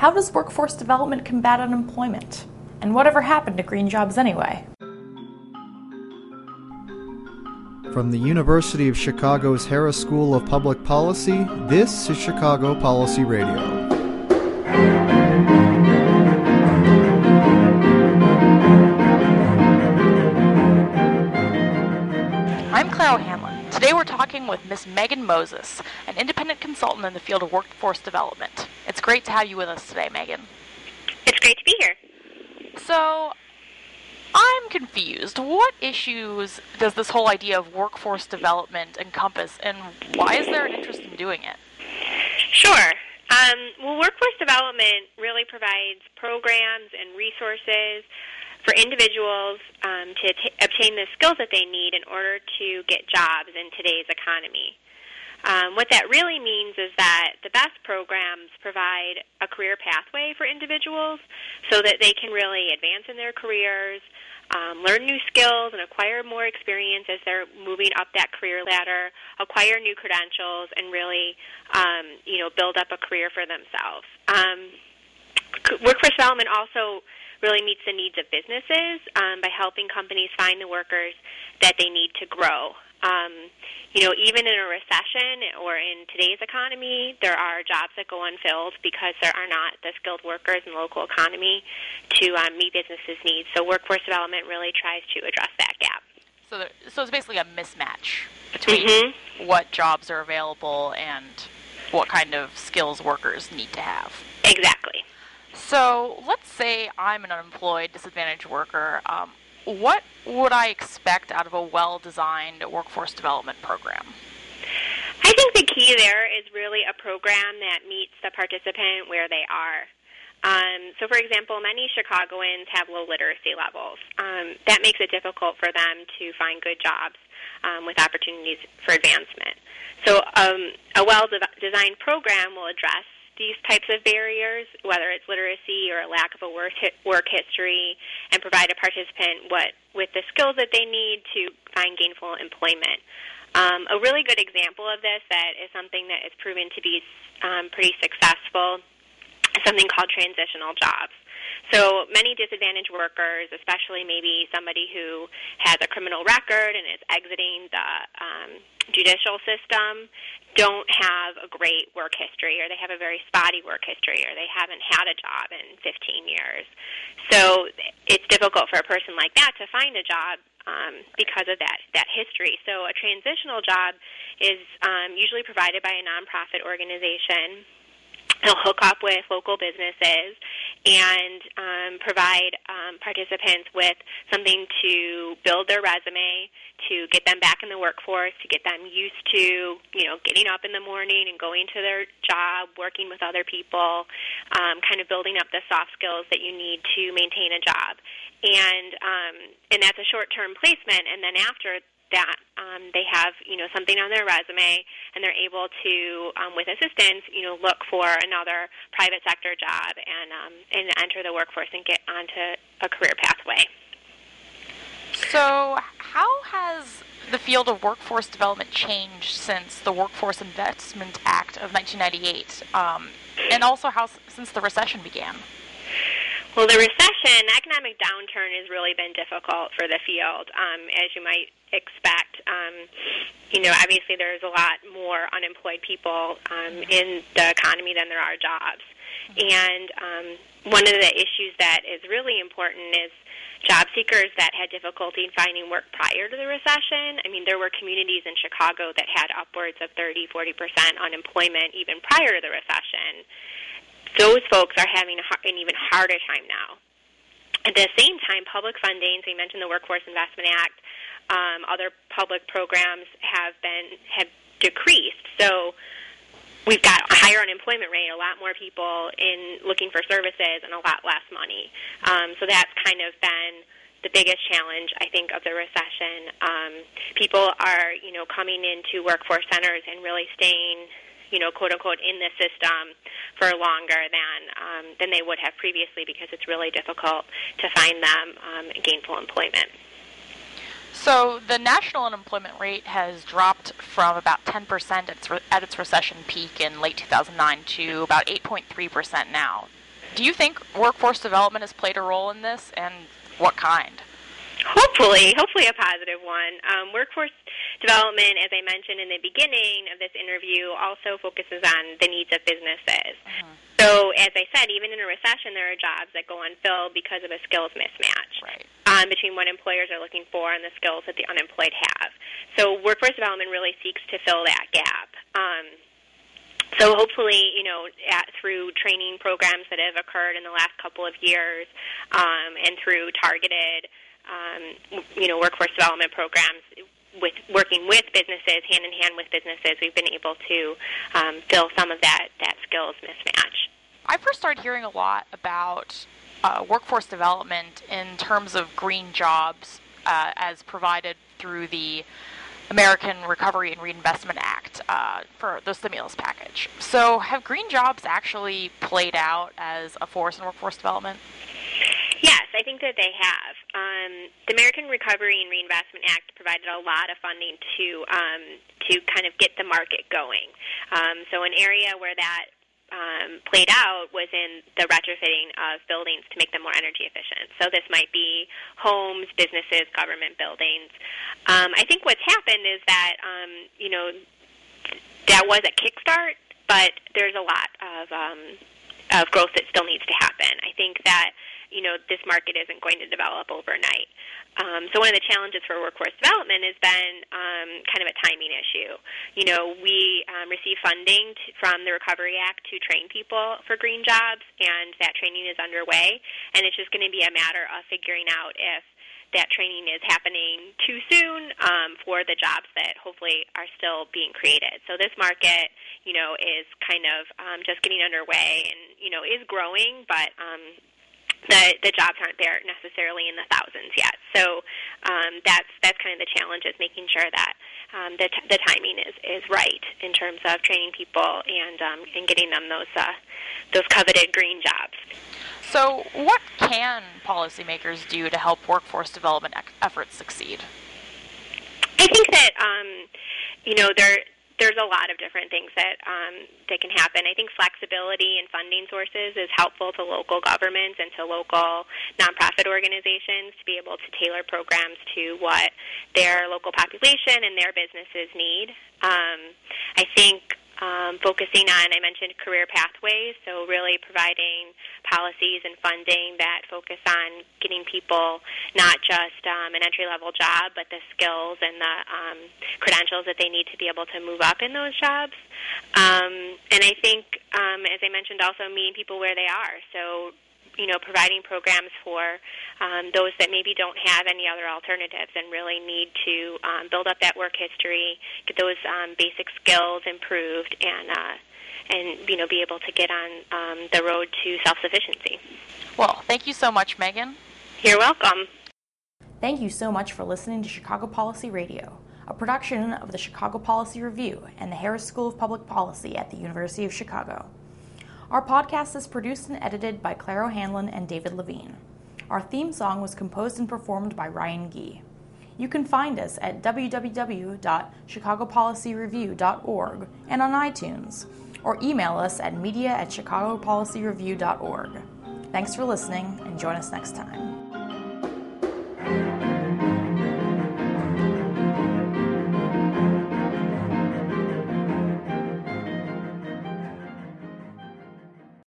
How does workforce development combat unemployment? And whatever happened to green jobs anyway? From the University of Chicago's Harris School of Public Policy, this is Chicago Policy Radio. I'm Claire O'Hanlon. Today we're talking with Miss Megan Moses, an independent consultant in the field of workforce development. It's great to have you with us today, Megan. It's great to be here. So, I'm confused. What issues does this whole idea of workforce development encompass, and why is there an interest in doing it? Sure. Um, well, workforce development really provides programs and resources for individuals um, to t- obtain the skills that they need in order to get jobs in today's economy. Um, what that really means is that the best programs provide a career pathway for individuals so that they can really advance in their careers, um, learn new skills, and acquire more experience as they're moving up that career ladder, acquire new credentials, and really, um, you know, build up a career for themselves. Um, workforce development also really meets the needs of businesses um, by helping companies find the workers that they need to grow. Um, you know, even in a recession or in today's economy, there are jobs that go unfilled because there are not the skilled workers in the local economy to um, meet businesses' needs. So, workforce development really tries to address that gap. So, there, so it's basically a mismatch between mm-hmm. what jobs are available and what kind of skills workers need to have. Exactly. So, let's say I'm an unemployed, disadvantaged worker. Um, what would I expect out of a well designed workforce development program? I think the key there is really a program that meets the participant where they are. Um, so, for example, many Chicagoans have low literacy levels. Um, that makes it difficult for them to find good jobs um, with opportunities for advancement. So, um, a well designed program will address these types of barriers, whether it's literacy or a lack of a work, work history, and provide a participant what, with the skills that they need to find gainful employment. Um, a really good example of this that is something that is proven to be um, pretty successful is something called transitional jobs. So many disadvantaged workers, especially maybe somebody who has a criminal record and is exiting the um, judicial system, don't have a great work history or they have a very spotty work history or they haven't had a job in 15 years. So it's difficult for a person like that to find a job um, because of that that history. So a transitional job is um, usually provided by a nonprofit organization They'll hook up with local businesses and um, provide um, participants with something to build their resume, to get them back in the workforce, to get them used to, you know, getting up in the morning and going to their job, working with other people, um, kind of building up the soft skills that you need to maintain a job. And um, and that's a short-term placement. And then after that um, they have you know something on their resume and they're able to um, with assistance you know look for another private sector job and um, and enter the workforce and get onto a career pathway. So how has the field of workforce development changed since the Workforce Investment Act of 1998, um, and also how since the recession began? Well, the recession, economic downturn has really been difficult for the field, um, as you might expect. Um, you know, obviously there's a lot more unemployed people um, in the economy than there are jobs. And um, one of the issues that is really important is job seekers that had difficulty in finding work prior to the recession. I mean, there were communities in Chicago that had upwards of 30, 40 percent unemployment even prior to the recession those folks are having an even harder time now. At the same time, public funding, so you mentioned the Workforce Investment Act, um, other public programs have been have decreased. So we've got a higher unemployment rate, a lot more people in looking for services, and a lot less money. Um, so that's kind of been the biggest challenge, I think, of the recession. Um, people are, you know, coming into workforce centers and really staying you know, quote unquote, in the system for longer than um, than they would have previously because it's really difficult to find them um, gainful employment. So the national unemployment rate has dropped from about 10% at its, at its recession peak in late 2009 to about 8.3% now. Do you think workforce development has played a role in this, and what kind? Hopefully, hopefully a positive one. Um, workforce development, as I mentioned in the beginning of this interview, also focuses on the needs of businesses. Mm-hmm. So, as I said, even in a recession, there are jobs that go unfilled because of a skills mismatch right. um, between what employers are looking for and the skills that the unemployed have. So, workforce development really seeks to fill that gap. Um, so hopefully, you know, at, through training programs that have occurred in the last couple of years, um, and through targeted um, you know, workforce development programs with working with businesses, hand in hand with businesses, we've been able to um, fill some of that, that skills mismatch. I first started hearing a lot about uh, workforce development in terms of green jobs uh, as provided through the American Recovery and Reinvestment Act uh, for the stimulus package. So, have green jobs actually played out as a force in workforce development? Yes, I think that they have. Um, the American Recovery and Reinvestment Act provided a lot of funding to um, to kind of get the market going. Um, so an area where that um, played out was in the retrofitting of buildings to make them more energy efficient. So this might be homes, businesses, government buildings. Um, I think what's happened is that um, you know that was a kickstart, but there's a lot of um, of growth that still needs to happen. I think that you know, this market isn't going to develop overnight. Um, so one of the challenges for workforce development has been um, kind of a timing issue. You know, we um, receive funding to, from the Recovery Act to train people for green jobs, and that training is underway. And it's just going to be a matter of figuring out if that training is happening too soon um, for the jobs that hopefully are still being created. So this market, you know, is kind of um, just getting underway and you know is growing, but um, the the jobs aren't there necessarily in the thousands yet. So um, that's that's kind of the challenge is making sure that um, the t- the timing is is right in terms of training people and um, and getting them those uh, those coveted green jobs. So, what can policymakers do to help workforce development efforts succeed? I think that um, you know there there's a lot of different things that um, that can happen. I think flexibility in funding sources is helpful to local governments and to local nonprofit organizations to be able to tailor programs to what their local population and their businesses need. Um, I think um, focusing on, I mentioned career pathways, so really providing policies and funding that focus on getting people not just um, an entry level job, but the skills and the um, credentials that they need to be able to move up in those jobs. Um, and I think, um, as I mentioned, also meeting people where they are. So you know, providing programs for um, those that maybe don't have any other alternatives and really need to um, build up that work history, get those um, basic skills improved, and uh, and you know, be able to get on um, the road to self sufficiency. Well, thank you so much, Megan. You're welcome. Thank you so much for listening to Chicago Policy Radio, a production of the Chicago Policy Review and the Harris School of Public Policy at the University of Chicago. Our podcast is produced and edited by Claire O'Hanlon and David Levine. Our theme song was composed and performed by Ryan Gee. You can find us at www.chicagopolicyreview.org and on iTunes, or email us at media at chicagopolicyreview.org. Thanks for listening, and join us next time.